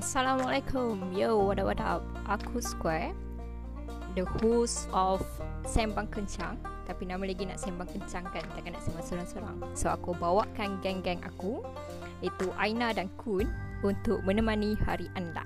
Assalamualaikum. Yo, what up, what up? Aku Square, the host of Sembang Kencang. Tapi nama lagi nak sembang kencang kan, takkan nak sembang seorang-seorang So, aku bawakan geng-geng aku, itu Aina dan Kun untuk menemani hari anda.